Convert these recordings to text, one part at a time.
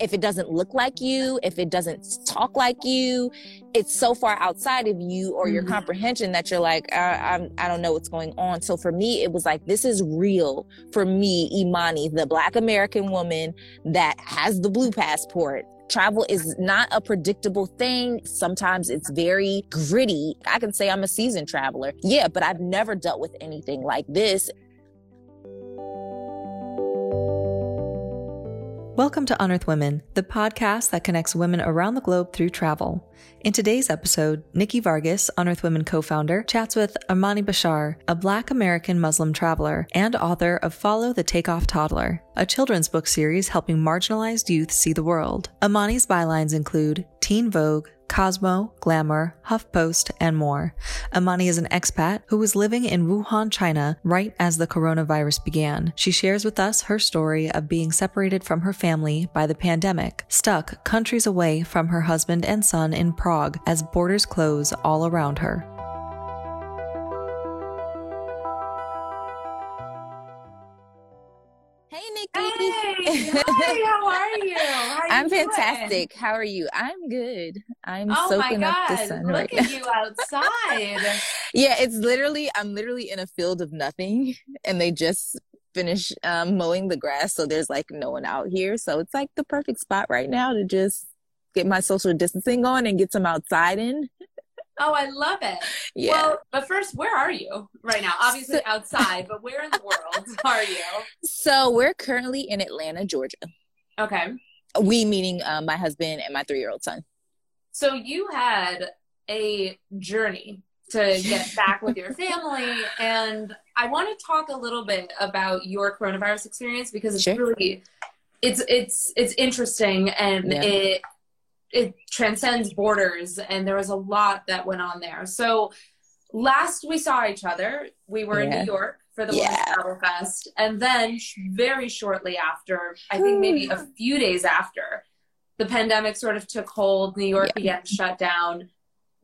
if it doesn't look like you, if it doesn't talk like you, it's so far outside of you or your mm-hmm. comprehension that you're like, I, I'm, I don't know what's going on. So for me, it was like, this is real for me, Imani, the Black American woman that has the blue passport travel is not a predictable thing. Sometimes it's very gritty. I can say I'm a seasoned traveler. Yeah, but I've never dealt with anything like this. Welcome to Unearth Women, the podcast that connects women around the globe through travel. In today's episode, Nikki Vargas, Unearth Women co-founder, chats with Imani Bashir, a black American Muslim traveler and author of Follow the Takeoff Toddler, a children's book series helping marginalized youth see the world. Imani's bylines include Teen Vogue, Cosmo, Glamour, HuffPost, and more. Amani is an expat who was living in Wuhan, China, right as the coronavirus began. She shares with us her story of being separated from her family by the pandemic, stuck countries away from her husband and son in Prague as borders close all around her. Hey, Nikki. Hey, hi, how are you? How are I'm fantastic. How are you? I'm good. I'm oh soaking up the sun Look right at now. you outside. yeah, it's literally I'm literally in a field of nothing and they just finished um, mowing the grass so there's like no one out here. So it's like the perfect spot right now to just get my social distancing on and get some outside in. Oh, I love it. Yeah. Well, but first, where are you right now? Obviously so, outside, but where in the world are you? So we're currently in Atlanta, Georgia. Okay. We meaning uh, my husband and my three-year-old son. So you had a journey to get back with your family, and I want to talk a little bit about your coronavirus experience because it's sure. really it's it's it's interesting and yeah. it it transcends borders and there was a lot that went on there so last we saw each other we were yeah. in new york for the yeah. Women's Travel Fest and then very shortly after i think maybe a few days after the pandemic sort of took hold new york yeah. began to shut down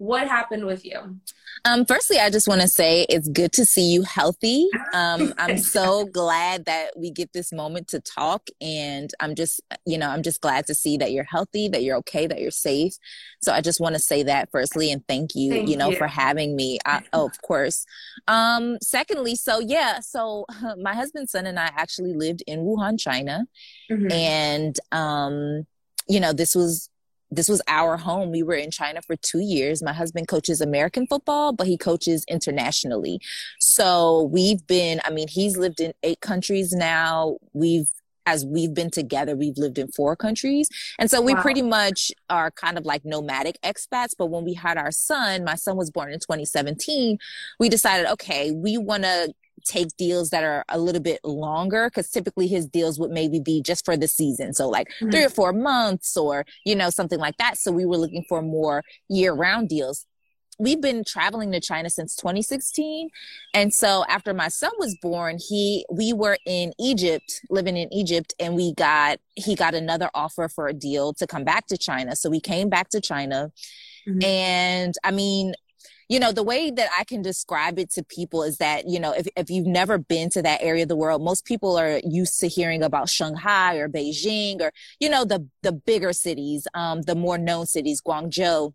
what happened with you um, firstly, I just want to say it's good to see you healthy. Um, I'm so glad that we get this moment to talk, and I'm just, you know, I'm just glad to see that you're healthy, that you're okay, that you're safe. So I just want to say that firstly, and thank you, thank you know, you. for having me. I, oh, of course. Um, secondly, so yeah, so my husband, son, and I actually lived in Wuhan, China, mm-hmm. and um, you know, this was this was our home. We were in China for two years. My husband coaches American football, but he coaches internationally. So we've been, I mean, he's lived in eight countries now. We've, as we've been together, we've lived in four countries. And so we wow. pretty much are kind of like nomadic expats. But when we had our son, my son was born in 2017, we decided, okay, we want to take deals that are a little bit longer because typically his deals would maybe be just for the season. So like mm-hmm. three or four months or, you know, something like that. So we were looking for more year round deals. We've been traveling to China since 2016. And so after my son was born, he, we were in Egypt, living in Egypt, and we got, he got another offer for a deal to come back to China. So we came back to China. Mm-hmm. And I mean, you know, the way that I can describe it to people is that, you know, if, if you've never been to that area of the world, most people are used to hearing about Shanghai or Beijing or, you know, the, the bigger cities, um, the more known cities, Guangzhou.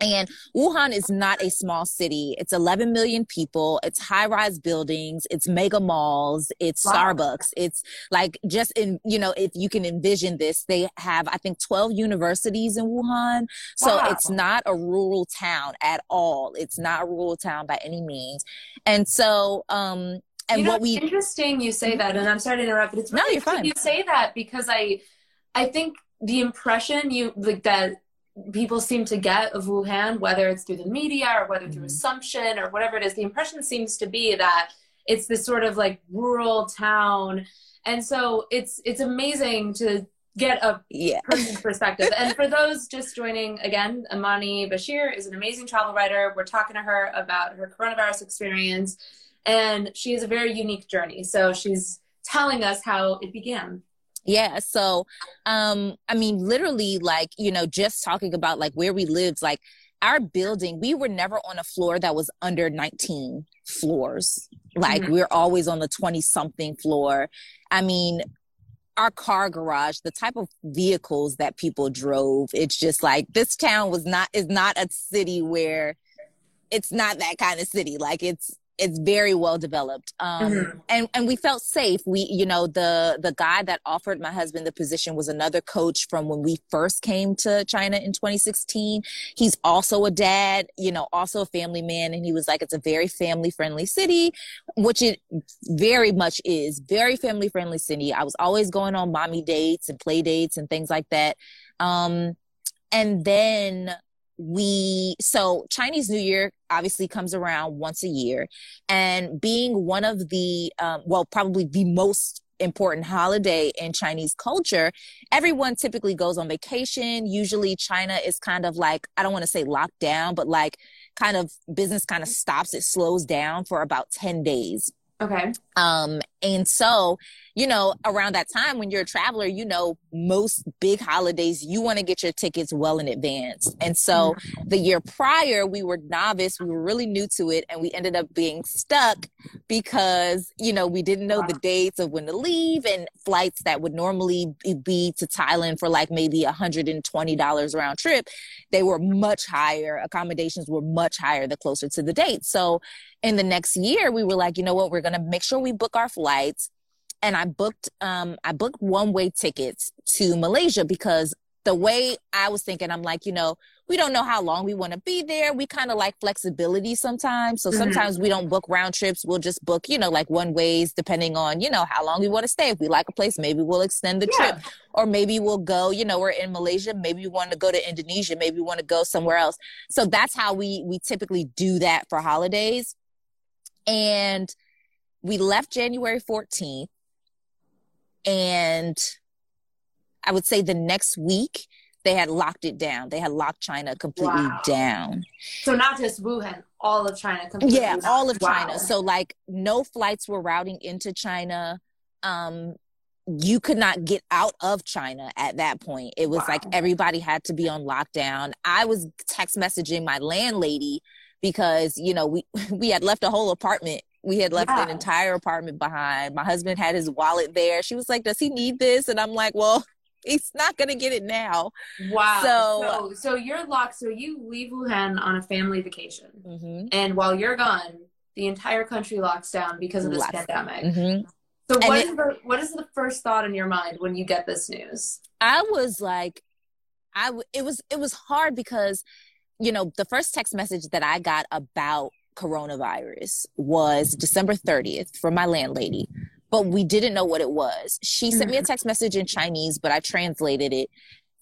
And Wuhan is not a small city. It's 11 million people. It's high rise buildings. It's mega malls. It's wow. Starbucks. It's like just in, you know, if you can envision this, they have, I think, 12 universities in Wuhan. So wow. it's not a rural town at all. It's not a rural town by any means. And so, um, and you know, what we interesting you say that, and I'm sorry to interrupt, but it's really no, you're fine. you say that because I, I think the impression you like that people seem to get of Wuhan, whether it's through the media or whether through mm-hmm. assumption or whatever it is, the impression seems to be that it's this sort of like rural town. And so it's it's amazing to get a yeah. person's perspective. and for those just joining again, Imani Bashir is an amazing travel writer. We're talking to her about her coronavirus experience, and she has a very unique journey. So she's telling us how it began. Yeah. So, um, I mean, literally, like, you know, just talking about like where we lived, like our building, we were never on a floor that was under 19 floors. Like, mm-hmm. we're always on the 20 something floor. I mean, our car garage, the type of vehicles that people drove, it's just like this town was not is not a city where it's not that kind of city. Like it's it's very well developed. Um, mm-hmm. and and we felt safe. We you know the the guy that offered my husband the position was another coach from when we first came to china in 2016 he's also a dad you know also a family man. And he was like it's a very family friendly city which it very much is. Very family friendly city. I was always going on mommy dates and play dates and things like that. Um, and then we so chinese new year obviously comes around once a year and being one of the um, well probably the most important holiday in chinese culture everyone typically goes on vacation usually china is kind of like i don't want to say locked down but like kind of business kind of stops it slows down for about 10 days Okay. Um, and so, you know, around that time when you're a traveler, you know, most big holidays, you want to get your tickets well in advance. And so mm-hmm. the year prior, we were novice, we were really new to it, and we ended up being stuck because, you know, we didn't know wow. the dates of when to leave and flights that would normally be to Thailand for like maybe $120 round trip. They were much higher. Accommodations were much higher the closer to the date. So in the next year, we were like, you know what, we're going to make sure we book our flights. And I booked, um, I booked one way tickets to Malaysia because the way I was thinking, I'm like, you know, we don't know how long we want to be there. We kind of like flexibility sometimes. So mm-hmm. sometimes we don't book round trips. We'll just book, you know, like one ways depending on, you know, how long we want to stay. If we like a place, maybe we'll extend the yeah. trip or maybe we'll go, you know, we're in Malaysia. Maybe we want to go to Indonesia. Maybe we want to go somewhere else. So that's how we, we typically do that for holidays. And we left January 14th. And I would say the next week, they had locked it down. They had locked China completely wow. down. So not just Wuhan, all of China completely. Yeah, down. all of wow. China. So like no flights were routing into China. Um, you could not get out of China at that point. It was wow. like everybody had to be on lockdown. I was text messaging my landlady because you know we we had left a whole apartment we had left yeah. an entire apartment behind my husband had his wallet there she was like does he need this and i'm like well he's not gonna get it now wow so so, so you're locked so you leave wuhan on a family vacation mm-hmm. and while you're gone the entire country locks down because of this Locks. pandemic mm-hmm. so what it, is the what is the first thought in your mind when you get this news i was like I it was it was hard because you know, the first text message that I got about coronavirus was December 30th from my landlady, but we didn't know what it was. She sent me a mm-hmm. text message in Chinese, but I translated it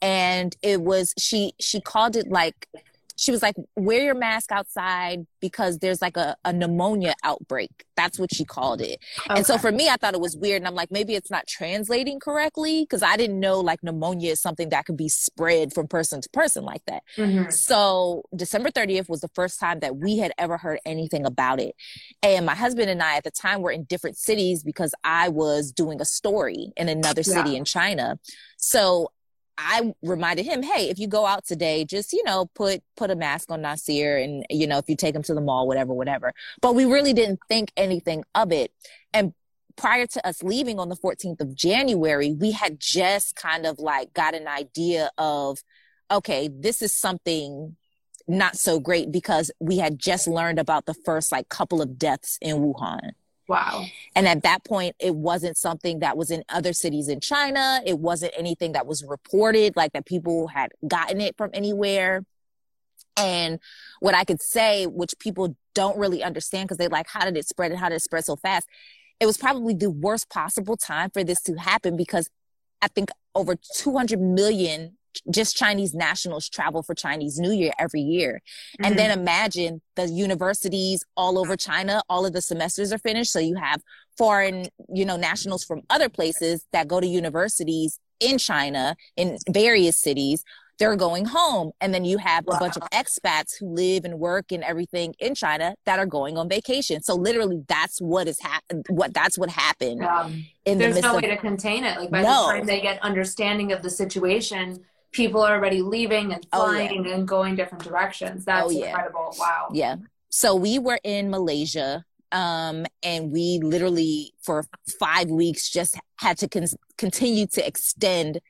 and it was she she called it like she was like, wear your mask outside because there's like a, a pneumonia outbreak. That's what she called it. Okay. And so for me, I thought it was weird. And I'm like, maybe it's not translating correctly because I didn't know like pneumonia is something that could be spread from person to person like that. Mm-hmm. So December 30th was the first time that we had ever heard anything about it. And my husband and I at the time were in different cities because I was doing a story in another city yeah. in China. So I reminded him, hey, if you go out today, just you know, put put a mask on Nasir, and you know, if you take him to the mall, whatever, whatever. But we really didn't think anything of it. And prior to us leaving on the 14th of January, we had just kind of like got an idea of, okay, this is something not so great because we had just learned about the first like couple of deaths in Wuhan. Wow. And at that point, it wasn't something that was in other cities in China. It wasn't anything that was reported, like that people had gotten it from anywhere. And what I could say, which people don't really understand because they like, how did it spread and how did it spread so fast? It was probably the worst possible time for this to happen because I think over 200 million just Chinese nationals travel for Chinese New Year every year. Mm-hmm. And then mm-hmm. imagine the universities all over China, all of the semesters are finished. So you have foreign, you know, nationals from other places that go to universities in China in various cities. They're going home. And then you have wow. a bunch of expats who live and work and everything in China that are going on vacation. So literally that's what is happened. What that's what happened. Um, there's the no of- way to contain it. Like by no. the time they get understanding of the situation, people are already leaving and flying oh, yeah. and going different directions. That's oh, yeah. incredible. Wow. Yeah. So we were in Malaysia Um, and we literally for five weeks just had to con- continue to extend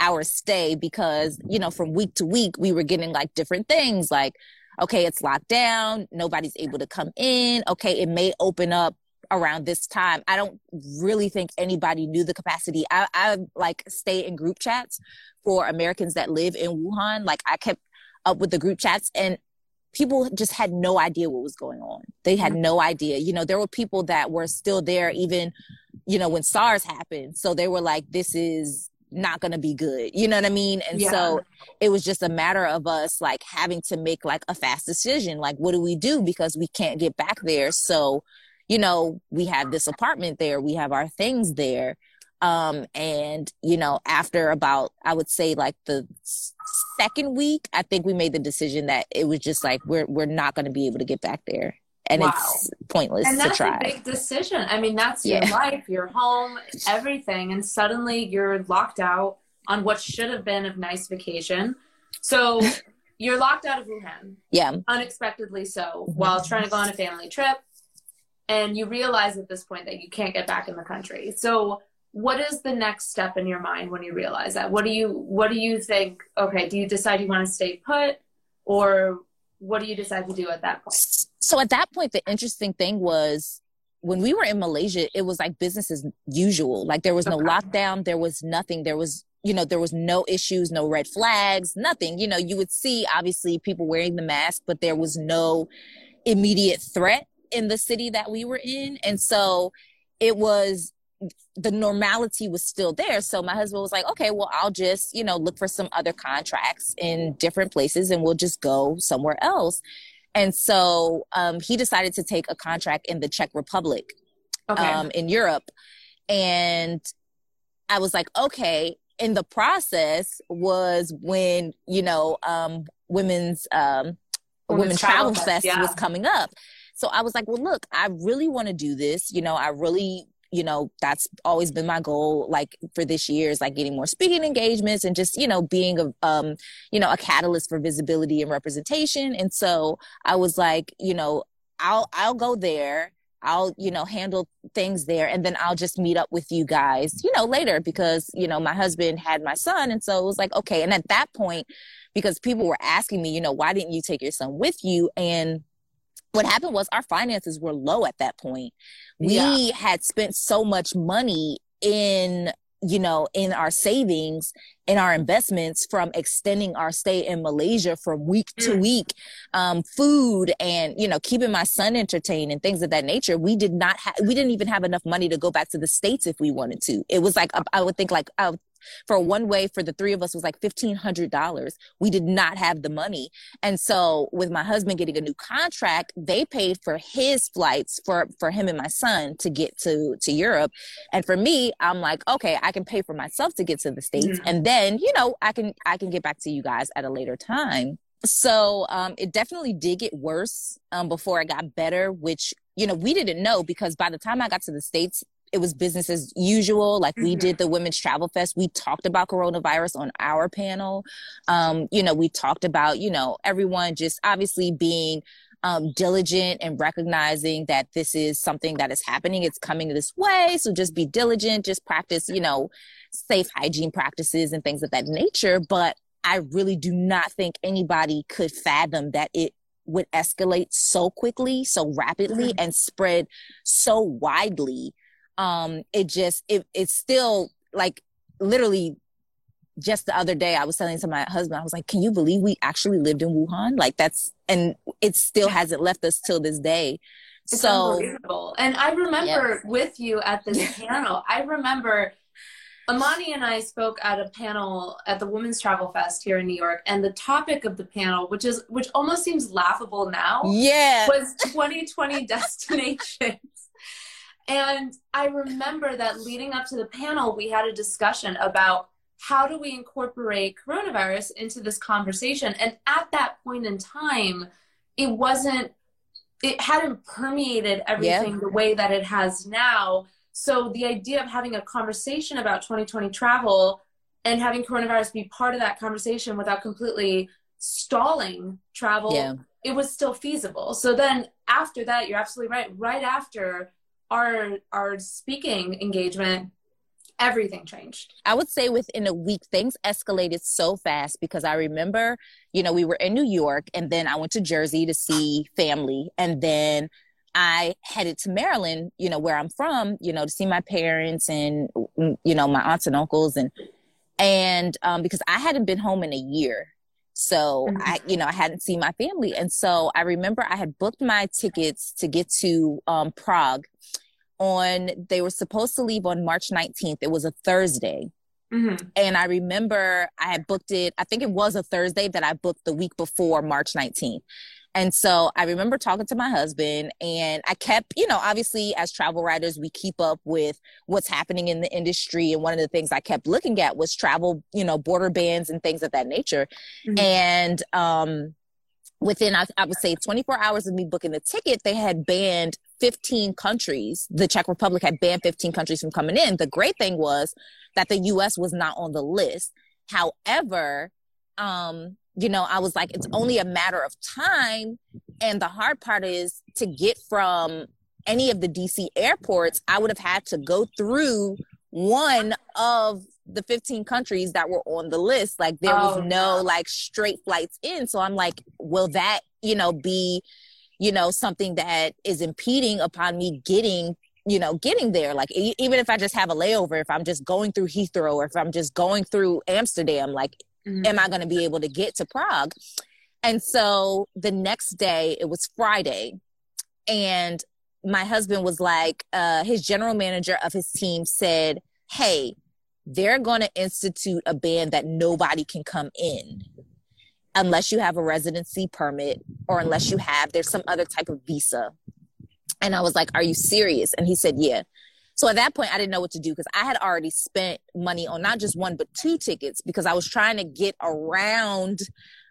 our stay because, you know, from week to week, we were getting like different things like, okay, it's locked down. Nobody's able to come in. Okay. It may open up around this time. I don't really think anybody knew the capacity. I, I like stay in group chats for Americans that live in Wuhan. Like I kept up with the group chats and people just had no idea what was going on. They had mm-hmm. no idea. You know, there were people that were still there even, you know, when SARS happened. So they were like, this is not going to be good. You know what I mean? And yeah. so it was just a matter of us like having to make like a fast decision. Like, what do we do? Because we can't get back there. So, you know, we have this apartment there, we have our things there. Um, and you know, after about, I would say like the second week, I think we made the decision that it was just like, we're, we're not going to be able to get back there and wow. it's pointless and that's to try. a big decision. I mean, that's yeah. your life, your home, everything, and suddenly you're locked out on what should have been a nice vacation. So you're locked out of Wuhan. Yeah, unexpectedly so, mm-hmm. while trying to go on a family trip, and you realize at this point that you can't get back in the country. So what is the next step in your mind when you realize that? What do you what do you think? Okay, do you decide you want to stay put, or what do you decide to do at that point? So at that point, the interesting thing was when we were in Malaysia, it was like business as usual. Like there was no okay. lockdown, there was nothing, there was you know there was no issues no red flags nothing you know you would see obviously people wearing the mask but there was no immediate threat in the city that we were in and so it was the normality was still there. So my husband was like, okay, well, I'll just, you know, look for some other contracts in different places and we'll just go somewhere else. And so um, he decided to take a contract in the Czech Republic okay. um, in Europe. And I was like, okay. In the process was when, you know, um, women's, um, women's, women's Travel, Travel Fest yeah. was coming up. So I was like, well, look, I really want to do this. You know, I really you know that's always been my goal like for this year is like getting more speaking engagements and just you know being a um you know a catalyst for visibility and representation and so i was like you know i'll i'll go there I'll, you know, handle things there and then I'll just meet up with you guys, you know, later because, you know, my husband had my son. And so it was like, okay. And at that point, because people were asking me, you know, why didn't you take your son with you? And what happened was our finances were low at that point. We yeah. had spent so much money in you know, in our savings, in our investments from extending our stay in Malaysia from week to mm. week, um, food and, you know, keeping my son entertained and things of that nature. We did not have, we didn't even have enough money to go back to the States if we wanted to. It was like, I would think like, uh, for one way for the three of us was like $1500 we did not have the money. And so with my husband getting a new contract they paid for his flights for for him and my son to get to to europe. And for me i'm like okay i can pay for myself to get to the states. Mm-hmm. and then you know i can i can get back to you guys at a later time. So um, it definitely did get worse um, before it got better which you know we didn't know because by the time i got to the states it was business as usual. Like we mm-hmm. did the Women's Travel Fest. We talked about coronavirus on our panel. Um, you know, we talked about, you know, everyone just obviously being um, diligent and recognizing that this is something that is happening. It's coming this way. So just be diligent, just practice, you know, safe hygiene practices and things of that nature. But I really do not think anybody could fathom that it would escalate so quickly, so rapidly, mm-hmm. and spread so widely um it just it it's still like literally just the other day I was telling to my husband, I was like, Can you believe we actually lived in Wuhan? Like that's and it still hasn't left us till this day. It's so and I remember yes. with you at this panel, I remember Imani and I spoke at a panel at the Women's Travel Fest here in New York, and the topic of the panel, which is which almost seems laughable now, yeah, was 2020 destinations. And I remember that leading up to the panel, we had a discussion about how do we incorporate coronavirus into this conversation. And at that point in time, it wasn't, it hadn't permeated everything yeah. the way that it has now. So the idea of having a conversation about 2020 travel and having coronavirus be part of that conversation without completely stalling travel, yeah. it was still feasible. So then after that, you're absolutely right. Right after our our speaking engagement, everything changed. I would say within a week, things escalated so fast because I remember, you know, we were in New York and then I went to Jersey to see family. And then I headed to Maryland, you know, where I'm from, you know, to see my parents and, you know, my aunts and uncles. And, and um, because I hadn't been home in a year. So mm-hmm. I, you know, I hadn't seen my family. And so I remember I had booked my tickets to get to um, Prague on they were supposed to leave on March 19th. It was a Thursday. Mm-hmm. And I remember I had booked it, I think it was a Thursday that I booked the week before March 19th. And so I remember talking to my husband and I kept, you know, obviously as travel writers, we keep up with what's happening in the industry. And one of the things I kept looking at was travel, you know, border bans and things of that nature. Mm-hmm. And, um, within I, I, would say 24 hours of me booking the ticket they had banned 15 countries, the Czech Republic had banned 15 countries from coming in. The great thing was that the US was not on the list. However, um, you know, I was like, it's only a matter of time. And the hard part is to get from any of the DC airports, I would have had to go through one of the 15 countries that were on the list. Like there was oh, no, no like straight flights in. So I'm like, will that, you know, be you know, something that is impeding upon me getting you know, getting there. Like even if I just have a layover, if I'm just going through Heathrow or if I'm just going through Amsterdam, like, mm-hmm. am I going to be able to get to Prague? And so the next day, it was Friday, and my husband was like, uh, his general manager of his team said, "Hey, they're going to institute a ban that nobody can come in." unless you have a residency permit or unless you have there's some other type of visa and i was like are you serious and he said yeah so at that point i didn't know what to do because i had already spent money on not just one but two tickets because i was trying to get around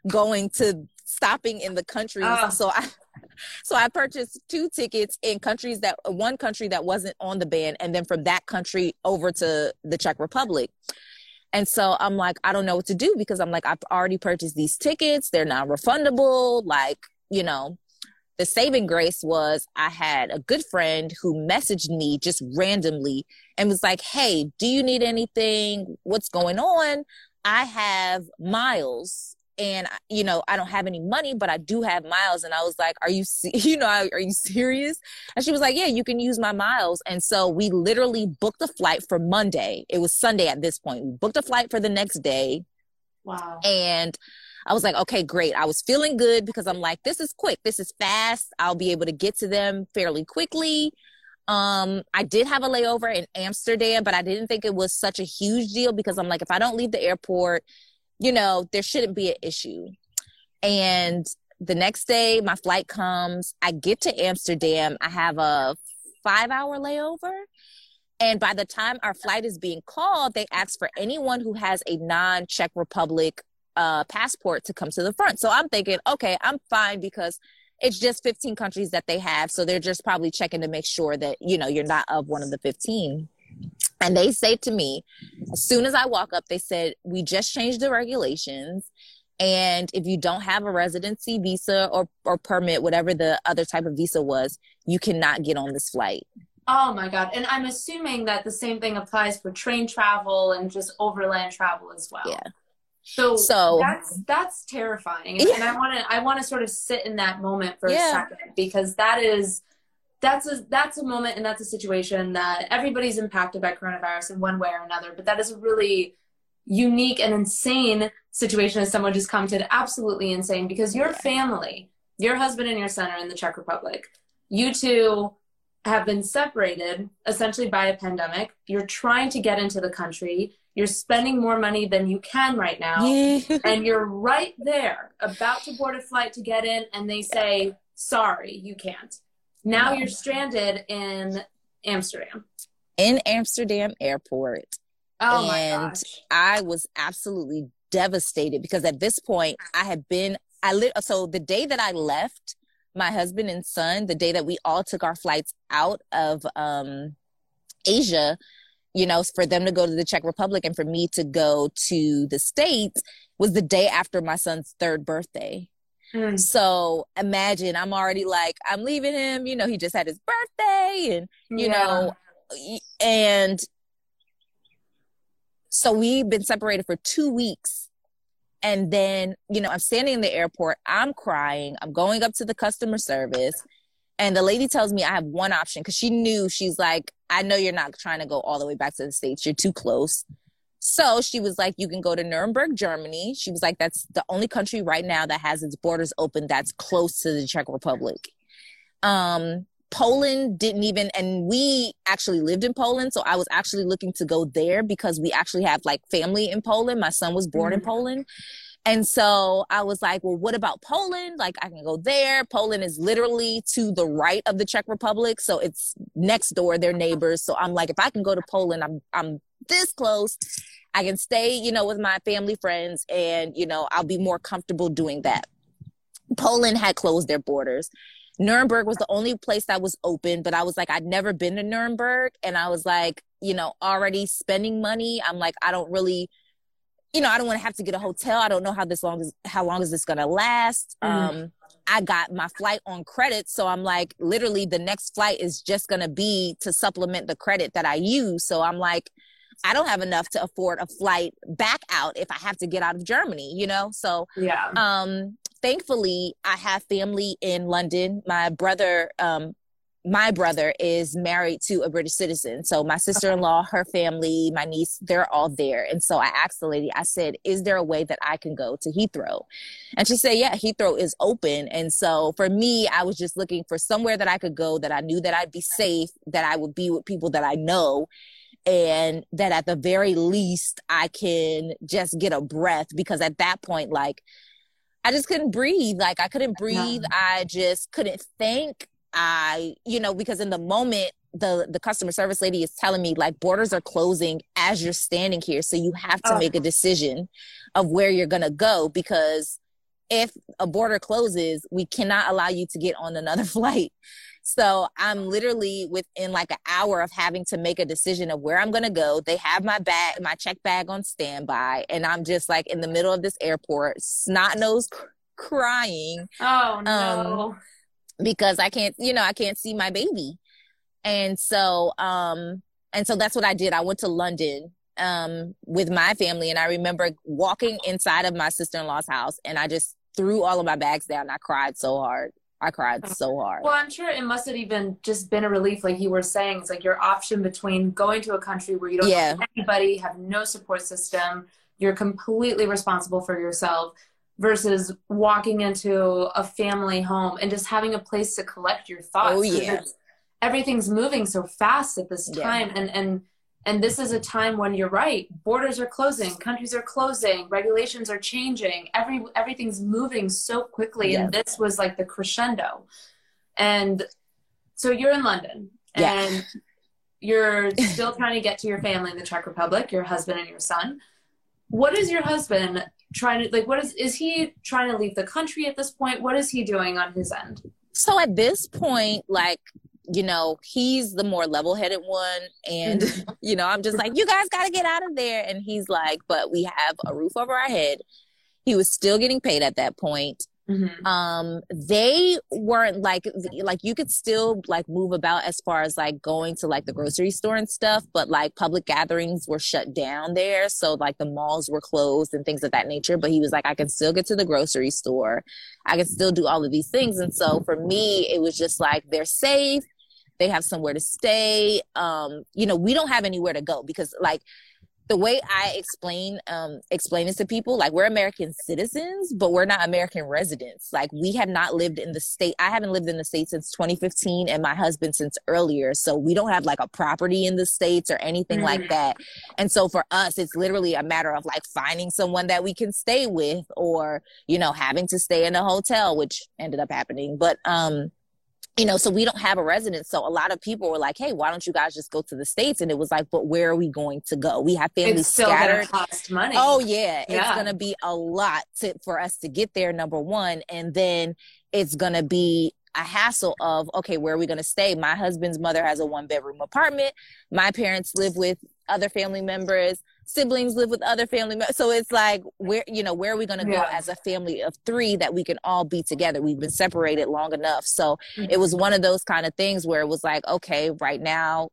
going to stopping in the country. oh. Ah. so i so i purchased two tickets in countries that one country that wasn't on the ban and then from that country over to the czech republic and so I'm like, I don't know what to do because I'm like, I've already purchased these tickets. They're not refundable. Like, you know, the saving grace was I had a good friend who messaged me just randomly and was like, Hey, do you need anything? What's going on? I have miles and you know i don't have any money but i do have miles. And i was like are you you know are you serious? And she was like yeah you can use my miles. And so we literally booked a flight for monday. It was sunday at this point. We booked a flight for the next day. Wow. And i was like okay great i was feeling good because i'm like this is quick this is fast i'll be able to get to them fairly quickly um, I did have a layover in Amsterdam, but I didn't think it was such a huge deal because I'm like, if I don't leave the airport, you know, there shouldn't be an issue. And the next day, my flight comes. I get to Amsterdam. I have a five hour layover. And by the time our flight is being called, they ask for anyone who has a non Czech Republic uh, passport to come to the front. So I'm thinking, okay, I'm fine because it's just 15 countries that they have. So they're just probably checking to make sure that, you know, you're not of one of the 15. And they say to me, as soon as I walk up, they said, We just changed the regulations. And if you don't have a residency visa or, or permit, whatever the other type of visa was, you cannot get on this flight. Oh my God. And I'm assuming that the same thing applies for train travel and just overland travel as well. Yeah. So, so that's that's terrifying. Yeah. And I wanna I wanna sort of sit in that moment for yeah. a second because that is that's a that's a moment and that's a situation that everybody's impacted by coronavirus in one way or another but that is a really unique and insane situation as someone just commented absolutely insane because your family your husband and your son are in the czech republic you two have been separated essentially by a pandemic you're trying to get into the country you're spending more money than you can right now yeah. and you're right there about to board a flight to get in and they say sorry you can't now you're stranded in Amsterdam. In Amsterdam airport. Oh and. I was absolutely devastated because at this point I had been I lit so the day that I left my husband and son, the day that we all took our flights out of um Asia, you know, for them to go to the Czech Republic and for me to go to the States was the day after my son's third birthday. Mm. So imagine I'm already like, I'm leaving him, you know, he just had his birthday and, you yeah. know, and so we've been separated for two weeks. And then, you know, I'm standing in the airport, I'm crying, I'm going up to the customer service. And the lady tells me I have one option because she knew she's like, I know you're not trying to go all the way back to the States. You're too close. So she was like, You can go to Nuremberg, Germany. She was like, That's the only country right now that has its borders open that's close to the Czech Republic. Um, Poland didn't even, and we actually lived in Poland. So I was actually looking to go there because we actually have like family in Poland. My son was born mm-hmm. in Poland. And so I was like, well, what about Poland? Like, I can go there. Poland is literally to the right of the Czech Republic. So it's next door, they're neighbors. So I'm like, if I can go to Poland, I'm, I'm this close. I can stay, you know, with my family friends and, you know, I'll be more comfortable doing that. Poland had closed their borders. Nuremberg was the only place that was open, but I was like, I'd never been to Nuremberg. And I was like, you know, already spending money. I'm like, I don't really, you know, I don't want to have to get a hotel. I don't know how this long is, how long is this going to last? Mm. Um, I got my flight on credit. So I'm like, literally the next flight is just going to be to supplement the credit that I use. So I'm like, I don't have enough to afford a flight back out if I have to get out of Germany, you know? So, yeah. Um, thankfully, I have family in London. My brother, um, my brother is married to a British citizen. So my sister-in-law, her family, my niece, they're all there. And so I asked the lady, I said, is there a way that I can go to Heathrow? And she said, yeah, Heathrow is open. And so for me, I was just looking for somewhere that I could go that I knew that I'd be safe, that I would be with people that I know and that at the very least I can just get a breath because at that point, like, I just couldn't breathe. Like, I couldn't breathe. I just couldn't think. I, you know, because in the moment, the the customer service lady is telling me like borders are closing as you're standing here so you have to oh. make a decision of where you're going to go because if a border closes we cannot allow you to get on another flight so I'm literally within like an hour of having to make a decision of where I'm going to go. They have my bag, my check bag on standby, and I'm just like in the middle of this airport, snot nose cr- crying. Oh no. Um, because I can't, you know, I can't see my baby. And so, um, and so that's what I did. I went to London um, with my family, and I remember walking inside of my sister in law's house, and I just threw all of my bags down. I cried so hard. I cried so hard. Well, I'm sure it must have even just been a relief, like you were saying. It's like your option between going to a country where you don't yeah. know anybody, have no support system, you're completely responsible for yourself, versus walking into a family home and just having a place to collect your thoughts. Oh yeah. Everything's moving so fast at this time, yeah. and and and this is a time when you're right. Borders are closing, countries are closing, regulations are changing. Every everything's moving so quickly, yeah. and this was like the crescendo. And so you're in London, yeah. and you're still trying to get to your family in the Czech Republic, your husband and your son. What is your husband trying to like? What is is he trying to leave the country at this point? What is he doing on his end? So at this point, like you know, he's the more level headed one. And, you know, I'm just like, you guys got to get out of there. And he's like, but we have a roof over our head. He was still getting paid at that point. Mm-hmm. Um, they weren't like like you could still like move about as far as like going to like the grocery store and stuff, but like public gatherings were shut down there, so like the malls were closed and things of that nature. But he was like, I can still get to the grocery store, I can still do all of these things, and so for me, it was just like they're safe they have somewhere to stay um you know we don't have anywhere to go because like the way I explain um explain this to people, like we're American citizens, but we're not American residents. Like we have not lived in the state. I haven't lived in the state since 2015 and my husband since earlier. So we don't have like a property in the states or anything mm. like that. And so for us, it's literally a matter of like finding someone that we can stay with or, you know, having to stay in a hotel, which ended up happening. But um you know, so we don't have a residence. So a lot of people were like, "Hey, why don't you guys just go to the states?" And it was like, "But where are we going to go? We have families it's still scattered. cost money. Oh yeah, yeah. it's gonna be a lot to, for us to get there. Number one, and then it's gonna be a hassle of okay where are we going to stay? My husband's mother has a one bedroom apartment. My parents live with other family members. Siblings live with other family members so it's like where you know where are we going to yeah. go as a family of three that we can all be together? We've been separated long enough. So mm-hmm. it was one of those kind of things where it was like okay right now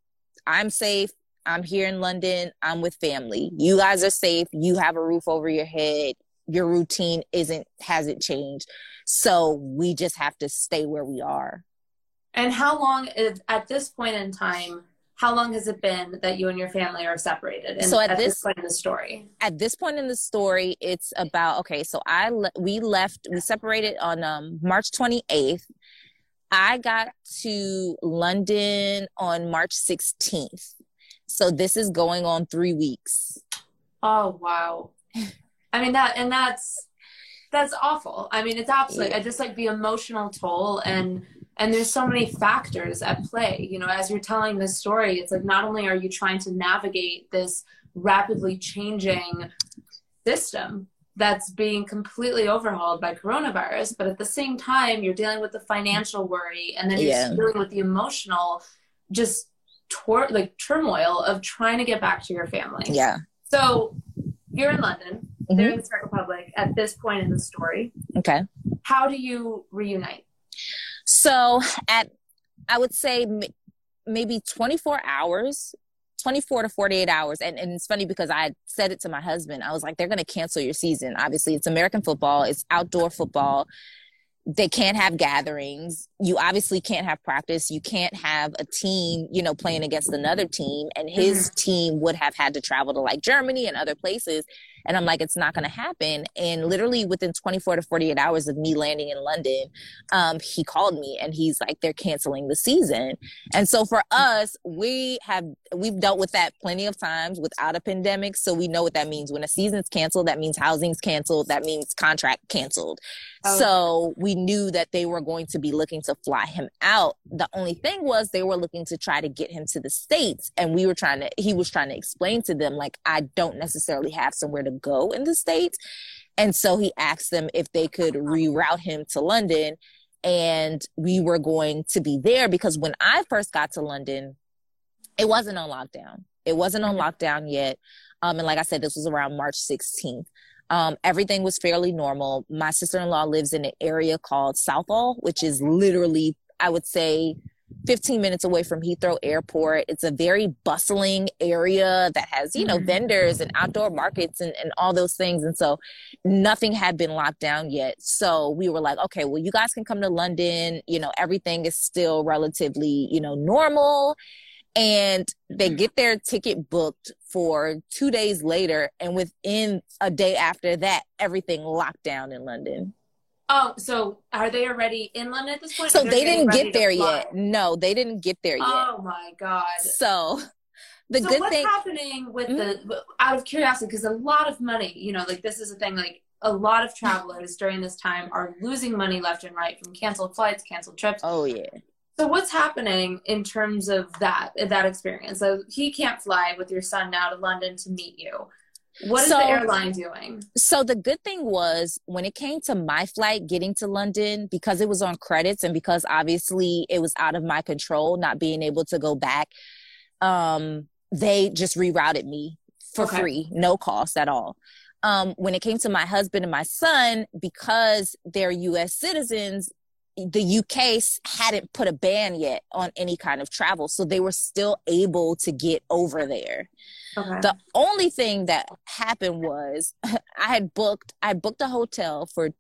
i'm safe. I'm here in london. I'm with family. You guys are safe. You have a roof over your head your routine isn't hasn't changed. So we just have to stay where we are. And how long is at this point in time how long has it been that you and your family are separated? And so at, at this, this, point in the story. At this point in the story it's about okay so i le- we left we separated on um, march 28th i got to london on march 16th so this is going on three weeks. Oh wow I mean that, and that's that's awful. I mean, it's absolutely just like the emotional toll and and there's so many factors at play. You know, as you're telling this story, it's like not only are you trying to navigate this rapidly changing system that's being completely overhauled by coronavirus, but at the same time, you're dealing with the financial worry and then you're yeah. dealing with the emotional, just tor- like turmoil of trying to get back to your family. Yeah. So you're in London mm-hmm. they're in the Czech Republic at this point in the story. Okay. How do you reunite? So at, I would say maybe 24 hours 24 to 48 hours. And, and it's funny because I said it to my husband. I was like, they're going to cancel your season. Obviously, it's American football, it's outdoor football they can't have gatherings. You obviously can't have practice. You can't have a team, you know, playing against another team. And his mm-hmm. team would have had to travel to like Germany and other places. And I'm like, it's not going to happen. And literally within 24 to 48 hours of me landing in London, um, he called me and he's like, they're canceling the season. And so for us, we have, we've dealt with that plenty of times without a pandemic. So we know what that means. When a season's canceled, that means housing's canceled. That means contract canceled. Oh. So we knew that they were going to be looking to fly him out. The only thing was they were looking to try to get him to the States. And we were trying to, he was trying to explain to them, like, I don't necessarily have somewhere to go in the States. And so he asked them if they could reroute him to London. And we were going to be there because when I first got to London, it wasn't on lockdown. It wasn't on lockdown yet. Um, and like I said, this was around March 16th. Um, everything was fairly normal. My sister in law lives in an area called Southall, which is literally, I would say, 15 minutes away from Heathrow Airport. It's a very bustling area that has, you know, mm-hmm. vendors and outdoor markets and, and all those things. And so nothing had been locked down yet. So we were like, okay, well, you guys can come to London. You know, everything is still relatively, you know, normal and they mm. get their ticket booked for two days later and within a day after that everything locked down in london oh so are they already in london at this point? So they didn't get there yet. no they didn't get there yet. Oh my god. So the so good what's thing happening with mm-hmm. the out of curiosity because a lot of money you know like this is a thing like a lot of travelers during this time are losing money left and right from canceled flights canceled trips. Oh yeah. So what's happening in terms of that that experience? So he can't fly with your son now to London to meet you. What is so, the airline doing? So the good thing was when it came to my flight getting to London, because it was on credits and because obviously it was out of my control, not being able to go back, um, they just rerouted me for okay. free, no cost at all. Um, when it came to my husband and my son, because they're US citizens, the UK hadn't put a ban yet on any kind of travel, so they were still able to get over there. Okay. The only thing that happened was I had booked I booked a hotel for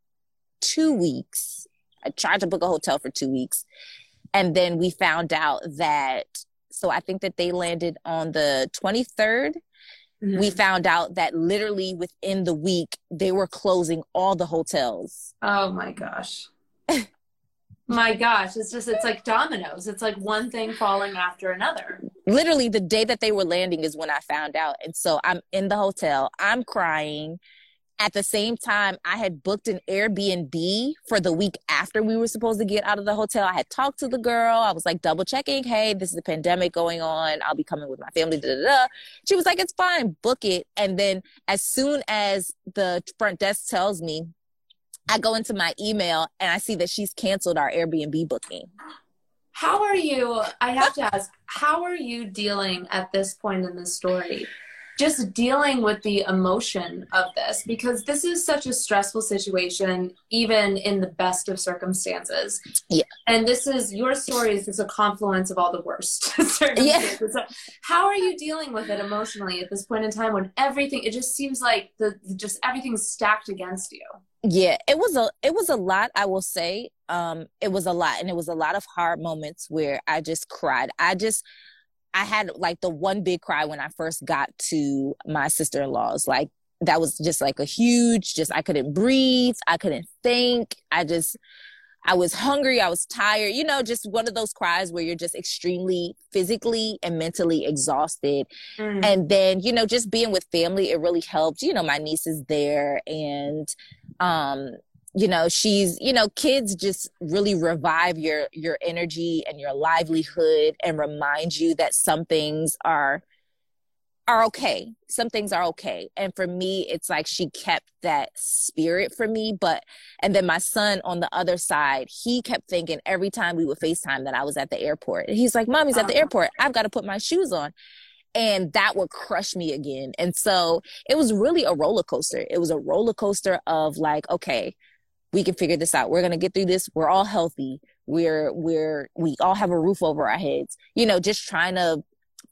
2 weeks. I tried to book a hotel for 2 weeks and then we found out that so I think that they landed on the 23rd Mm-hmm. we found out that literally within the week they were closing all the hotels. Oh my gosh. My gosh, it's just it's like dominoes. It's like one thing falling after another. Literally the day that they were landing is when I found out. And so I'm in the hotel. I'm crying. At the same time, I had booked an Airbnb for the week after we were supposed to get out of the hotel. I had talked to the girl. I was like double checking, hey, this is a pandemic going on. I'll be coming with my family. Da, da, da. She was like, it's fine, book it. And then as soon as the front desk tells me, I go into my email and I see that she's canceled our Airbnb booking. How are you? I have to ask, how are you dealing at this point in the story? Just dealing with the emotion of this because this is such a stressful situation, even in the best of circumstances. Yeah. And this is your story is a confluence of all the worst circumstances. Yeah. So how are you dealing with it emotionally at this point in time when everything it just seems like the just everything's stacked against you? Yeah it was a it was a lot i will say um it was a lot and it was a lot of hard moments where i just cried i just i had like the one big cry when i first got to my sister-in-law's like that was just like a huge just i couldn't breathe i couldn't think i just I was hungry, I was tired, you know, just one of those cries where you're just extremely physically and mentally exhausted. Mm. And then, you know, just being with family, it really helped. You know, my niece is there and um you know she's you know kids just really revive your your energy and your livelihood and remind you that some things are are okay. Some things are okay. And for me, it's like she kept that spirit for me. But, and then my son on the other side, he kept thinking every time we would FaceTime that I was at the airport. And he's like, Mommy's at the uh-huh. airport. I've got to put my shoes on. And that would crush me again. And so it was really a roller coaster. It was a roller coaster of like, okay, we can figure this out. We're going to get through this. We're all healthy. We're, we're, we all have a roof over our heads, you know, just trying to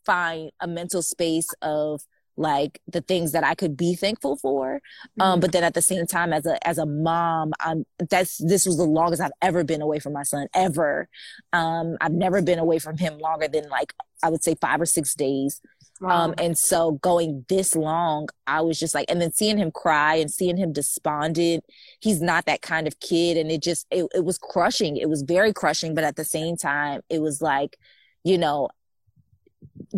find a mental space of like the things that I could be thankful for. Um, mm-hmm. but then at the same time, as a as a mom, I'm that's this was the longest I've ever been away from my son ever. Um, I've never been away from him longer than like I would say five or six days. Wow. Um, and so going this long, I was just like, and then seeing him cry and seeing him despondent, he's not that kind of kid. And it just, it, it was crushing. It was very crushing. But at the same time, it was like, you know,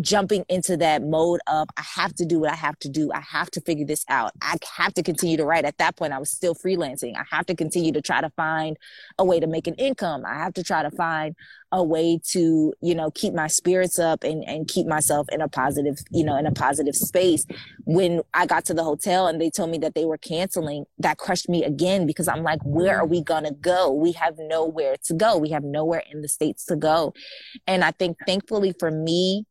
jumping into that mode of I have to do what I have to do. I have to figure this out. I have to continue to write. At that point, I was still freelancing. I have to continue to try to find a way to make an income. I have to try to find a way to, you know, keep my spirits up and, and keep myself in a positive, you know, in a positive space. When I got to the hotel and they told me that they were canceling, that crushed me again because I'm like, where are we to go? We have nowhere to go. We have nowhere in the States to go. And I think thankfully for me,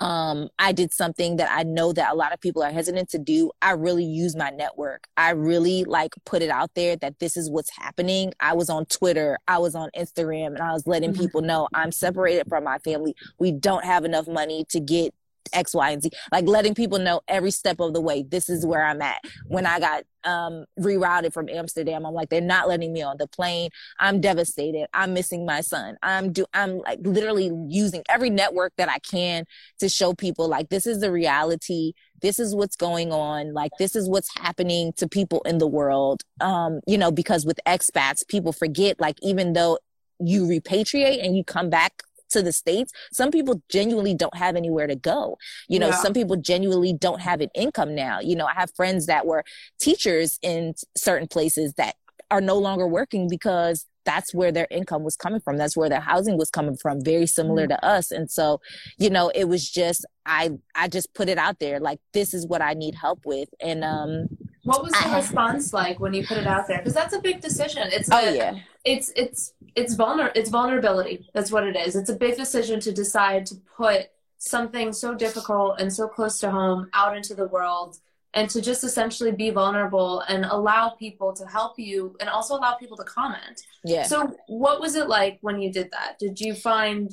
um, I did something that I know that a lot of people are hesitant to do. I really use my network. I really like put it out there that this is what's happening. I was on Twitter, I was on Instagram, and I was letting mm-hmm. people know I'm separated from my family. We don't have enough money to get X, Y, and Z. Like letting people know every step of the way, this is where I'm at. When I got um, rerouted from Amsterdam, I'm like, they're not letting me on the plane. I'm devastated. I'm missing my son. I'm do I'm like literally using every network that I can to show people like this is the reality. This is what's going on. Like this is what's happening to people in the world. Um, you know, because with expats, people forget like even though you repatriate and you come back to the States, some people genuinely don't have anywhere to go. You know, yeah. some people genuinely don't have an income now. You know, I have friends that were teachers in certain places that are no longer working because that's where their income was coming from. That's where their housing was coming from, very similar mm-hmm. to us. And so, you know, it was just I I just put it out there like this is what I need help with. And um what was the I, response like when you put it out there? Because that's a big decision. It's oh a, yeah. It's it's it's vulner it's vulnerability. That's what it is. It's a big decision to decide to put something so difficult and so close to home out into the world and to just essentially be vulnerable and allow people to help you and also allow people to comment. Yeah. So what was it like when you did that? Did you find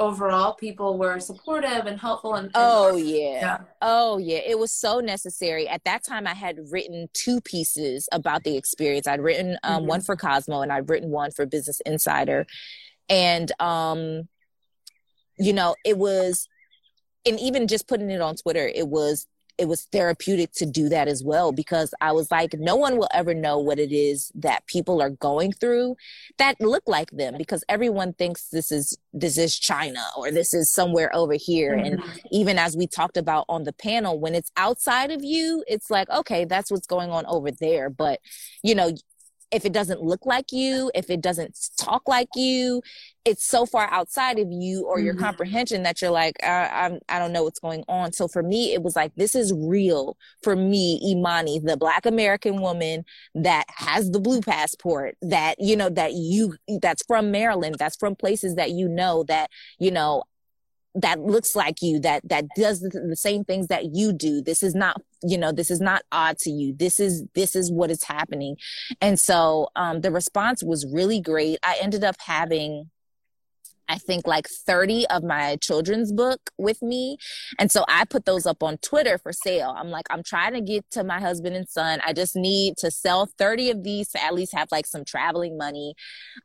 overall people were supportive and helpful and, and oh yeah. yeah. oh yeah it was so necessary at that time i had written two pieces about the experience i'd written um, mm-hmm. one for cosmo and i'd written one for business insider and um you know it was and even just putting it on twitter it was it was therapeutic to do that as well because I was like, no one will ever know what it is that people are going through that look like them because everyone thinks this is this is China or this is somewhere over here. Mm-hmm. And even as we talked about on the panel, when it's outside of you, it's like, okay, that's what's going on over there. But you know, if it doesn't look like you, if it doesn't talk like you, it's so far outside of you or your mm-hmm. comprehension that you're like, I, I'm, I don't know what's going on. So for me, it was like, this is real for me, Imani, the Black American woman that has the blue passport, that, you know, that you, that's from Maryland, that's from places that you know, that, you know, that looks like you that that does the, the, same things that you do this is not you know this is not odd to you. This is this is what is happening. And so um the response was really great. I ended up having I think like 30 of my children's book with me. And so I put those up on Twitter for sale. I'm like, I'm trying to get to my husband and son. I just need to sell 30 of these to at least have like some traveling money.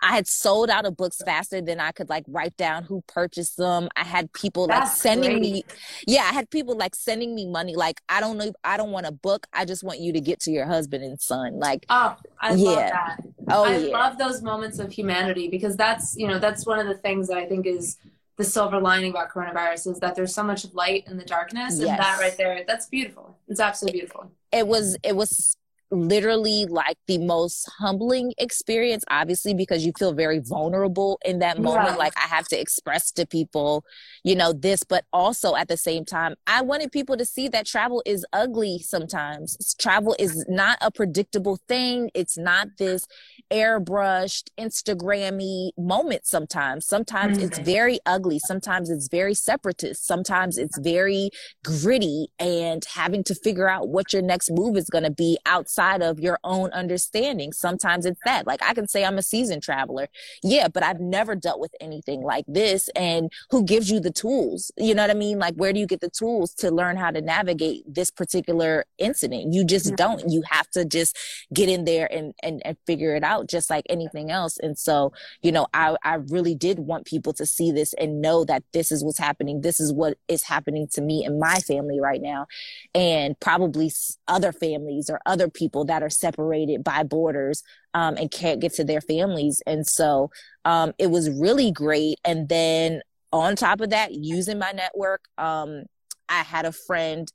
I had sold out of books faster than I could like write down who purchased them. I had people That's like sending great. me, yeah, I had people like sending me money. Like, I don't know, I don't want a book. I just want you to get to your husband and son. Like, oh, I yeah. love that. Oh, I yeah. love those moments of humanity because that's, you know, that's one of the things that I think is the silver lining about coronavirus is that there's so much light in the darkness yes. and that right there that's beautiful it's absolutely beautiful it was it was literally like the most humbling experience obviously because you feel very vulnerable in that moment like i have to express to people you know this but also at the same time i wanted people to see that travel is ugly sometimes. Travel is not a predictable thing. It's not this airbrushed instagrammy moment sometimes. Sometimes mm-hmm. it's very ugly. Sometimes it's very separatist. Sometimes it's very gritty and having to figure out what your next move is going to be outside outside of your own understanding. Sometimes it's that. Like I can say I'm a seasoned traveler. Yeah, but I've never dealt with anything like this. And who gives you the tools? You know what I mean? Like where do you get the tools to learn how to navigate this particular incident? You just yeah. don't. You have to just get in there and, and, and figure it out just like anything else. And so, you know, I, I really did want people to see this and know that this is what's happening. This is what is happening to me and my family right now. And probably other families or other people people that are separated by borders um, and can't get to their families. And so um, it was really great. And then on top of that, using my network, um, I had a friend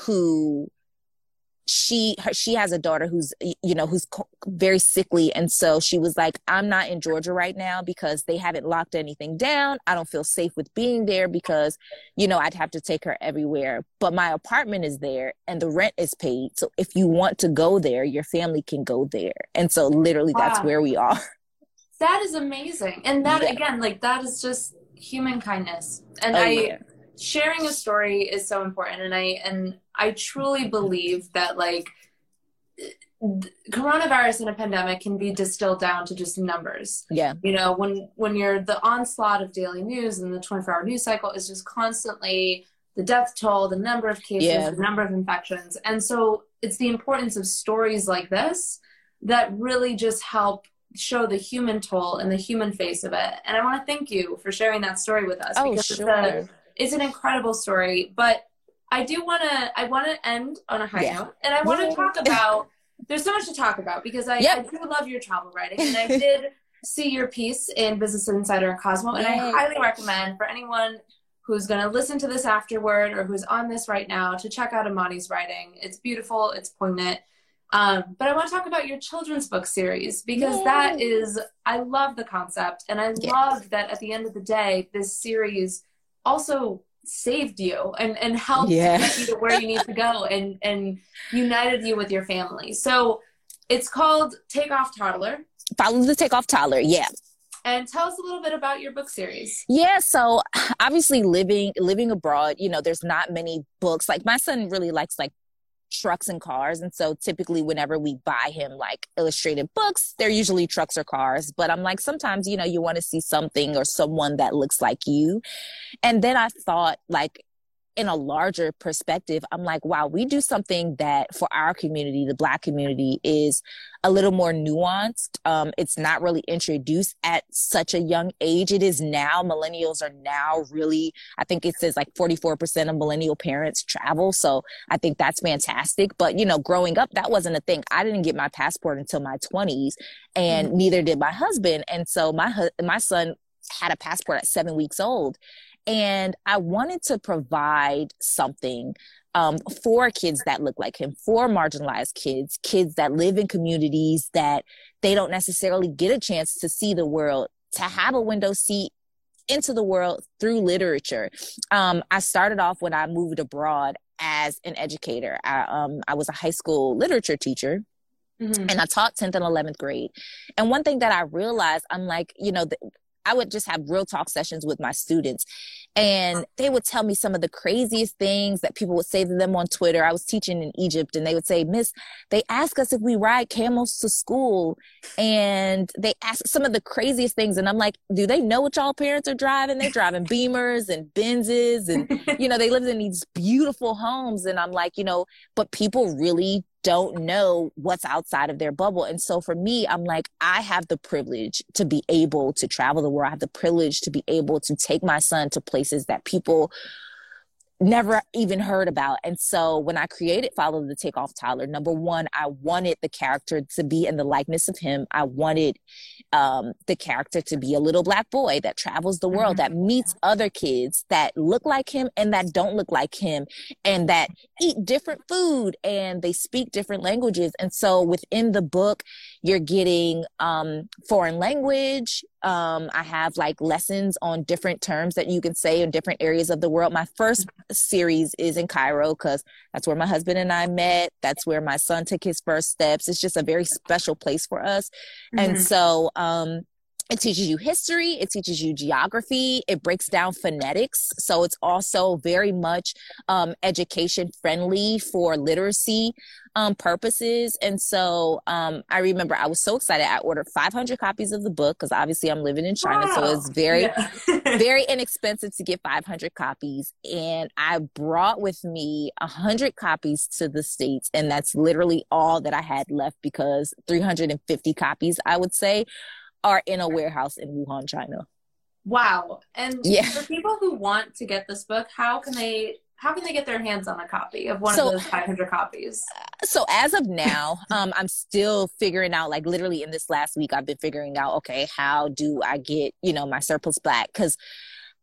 who she her, she has a daughter who's you know who's very sickly. And so she was like i'm not in georgia right now because they haven't locked anything down. I don't feel safe with being there because you know i'd have to take her everywhere. But my apartment is there and the rent is paid. So if you want to go there your family can go there. And so literally wow. that's where we are. That is amazing. And that yeah. again like that is just human kindness. And oh, i yeah sharing a story is so important and i and i truly believe that like coronavirus and a pandemic can be distilled down to just numbers yeah you know when when you're the onslaught of daily news and the 24 hour news cycle is just constantly the death toll the number of cases yeah. the number of infections and so it's the importance of stories like this that really just help show the human toll and the human face of it and i want to thank you for sharing that story with us oh, because sure. it's a it's an incredible story. But I do want to I want to end on a high yeah. note, and I want to talk about. There's so much to talk about because I, yep. I do love your travel writing, and I did see your piece in Business Insider and Cosmo, and Yay. I highly recommend for anyone who's going to listen to this afterward or who's on this right now to check out Imani's writing. It's beautiful, it's poignant. Um, but I want to talk about your children's book series because Yay. that is, I love the concept. And I yes. love that at the end of the day, this series also saved you and, and helped yeah. get you to where you need to go and, and united you with your family. So it's called Take Off Toddler. Follow the Take Off Toddler, yeah. And tell us a little bit about your book series. Yeah, so obviously living living abroad, you know, there's not many books. Like my son really likes like trucks and cars. And so typically whenever we buy him like illustrated books, they're usually trucks or cars. But I'm like, sometimes, you know, you want to see something or someone that looks like you. And then I thought like, in a larger perspective, I'm like, wow, we do something that for our community, the Black community, is a little more nuanced. Um, it's not really introduced at such a young age. It is now. Millennials are now really, I think it says like 44% of millennial parents travel. So I think that's fantastic. But, you know, growing up, that wasn't a thing. I didn't get my passport until my 20s, and mm-hmm. neither did my husband. And so my, my son had a passport at seven weeks old and I wanted to provide something um, for kids that look like him, for marginalized kids, kids that live in communities that they don't necessarily get a chance to see the world, to have a window seat into the world through literature. Um, I started off when I moved abroad as an educator. I, um, I was a high school literature teacher. Mm-hmm. And I taught 10th and 11th grade. And one thing that I realized, I'm like, you know, the, I would just have real talk sessions with my students and they would tell me some of the craziest things that people would say to them on Twitter. I was teaching in Egypt and they would say, Miss, they ask us if we ride camels to school and they ask some of the craziest things. And I'm like, do they know what y'all parents are driving? They're driving Beamers and Benzes and, you know, they live in these beautiful homes. And I'm like, you know, but people really don't know what's outside of their bubble. And so for me, I'm like, I have the privilege to be able to travel the world. I have the privilege to be able to take my son to places that people never even heard about. And so when I created Follow the Takeoff Toddler, number one, I wanted the character to be in the likeness of him. I wanted um, the character to be a little black boy that travels the world, mm-hmm. that meets other kids that look like him and that don't look like him, and that eat different food and they speak different languages. And so within the book, you're getting um, foreign language, um, I have like lessons on different terms that you can say in different areas of the world. My first series is in Cairo because that's where my husband and I met. That's where my son took his first steps. It's just a very special place for us. Mm-hmm. And so, um, it teaches you history, it teaches you geography, it breaks down phonetics. So it's also very much um, education friendly for literacy um, purposes. And so um, I remember I was so excited. I ordered 500 copies of the book because obviously I'm living in China. Wow. So it's very, yeah. very inexpensive to get 500 copies. And I brought with me 100 copies to the States. And that's literally all that I had left because 350 copies, I would say, are in a warehouse in Wuhan, China. Wow. And yeah. for people who want to get this book, how can they how can they get their hands on a copy of one so, of those 500 copies? So as of now, um, I'm still figuring out, like literally in this last week, I've been figuring out, okay, how do I get, you know, my surplus black? Cause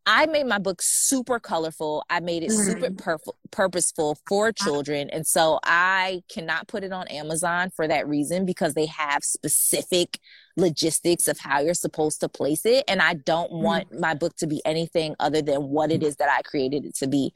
I made my book super colorful. I made it mm-hmm. super pur- purposeful for children. And so I cannot put it on Amazon for that reason because they have specific logistics of how you're supposed to place it. And I don't mm-hmm. want my book to be anything other than what it is that I created it to be.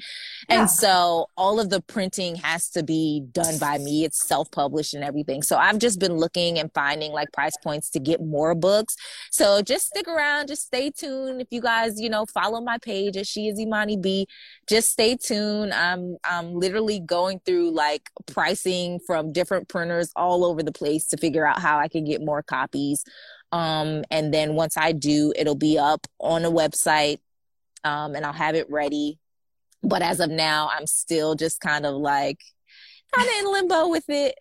Yeah. And so all of the printing has to be done by me. It's self published and everything. So I've just been looking and finding like price points to get more books. So just stick around, just stay tuned. If you guys, you know, follow my page at She is Imani B, just stay tuned. I'm, I'm literally going through like pricing from different printers all over the place to figure out how I can get more copies. Um, and then once I do, it'll be up on a website um, and I'll have it ready. But as of now, I'm still just kind of like kind of in limbo with it.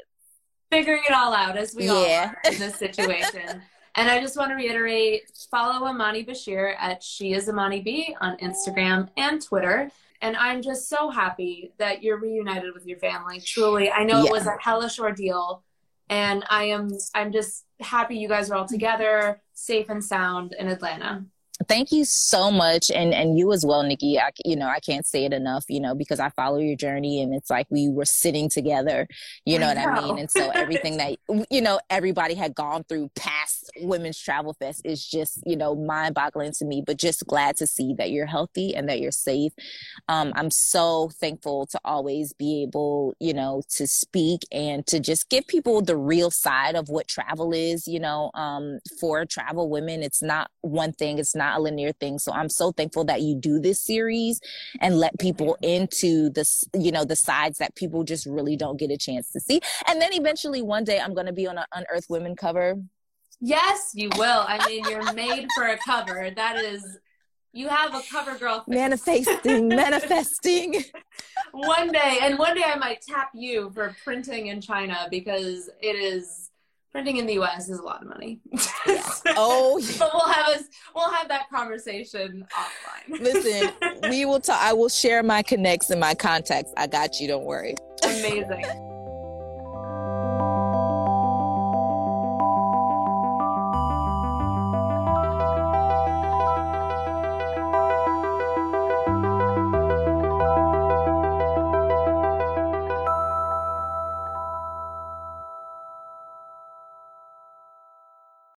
Figuring it all out as we yeah. all are in this situation. and I just want to reiterate follow Imani Bashir at She is Imani B on Instagram and Twitter. And I'm just so happy that you're reunited with your family. Truly, I know yeah. it was a hellish ordeal and I am I'm just happy you guys are all together, safe and sound in Atlanta thank you so much and and you as well nikki. I you know i can't say it enough you know because i follow your journey and it's like we were sitting together you know I what i mean? And so everything that you know everybody had gone through past women's travel fest is just you know mind boggling to me but just glad to see that you're healthy and that you're safe. Um, i'm so thankful to always be able you know to speak and to just give people the real side of what travel is you know um, for travel women. It's not one thing it's not not a linear thing. So I'm so thankful that you do this series and let people into the, you know, the sides that people just really don't get a chance to see. And then eventually one day I'm going to be on an Unearth Women cover. Yes, you will. I mean, you're made for a cover. That is you have a cover girl face. manifesting manifesting one day and one day i might tap you for printing in china because it is printing in the U.S. is a lot of money. Yeah. Oh, but we'll have us we'll have that conversation offline. Listen, we will talk. I will share my connects and my contacts. I got you. Don't worry. Amazing.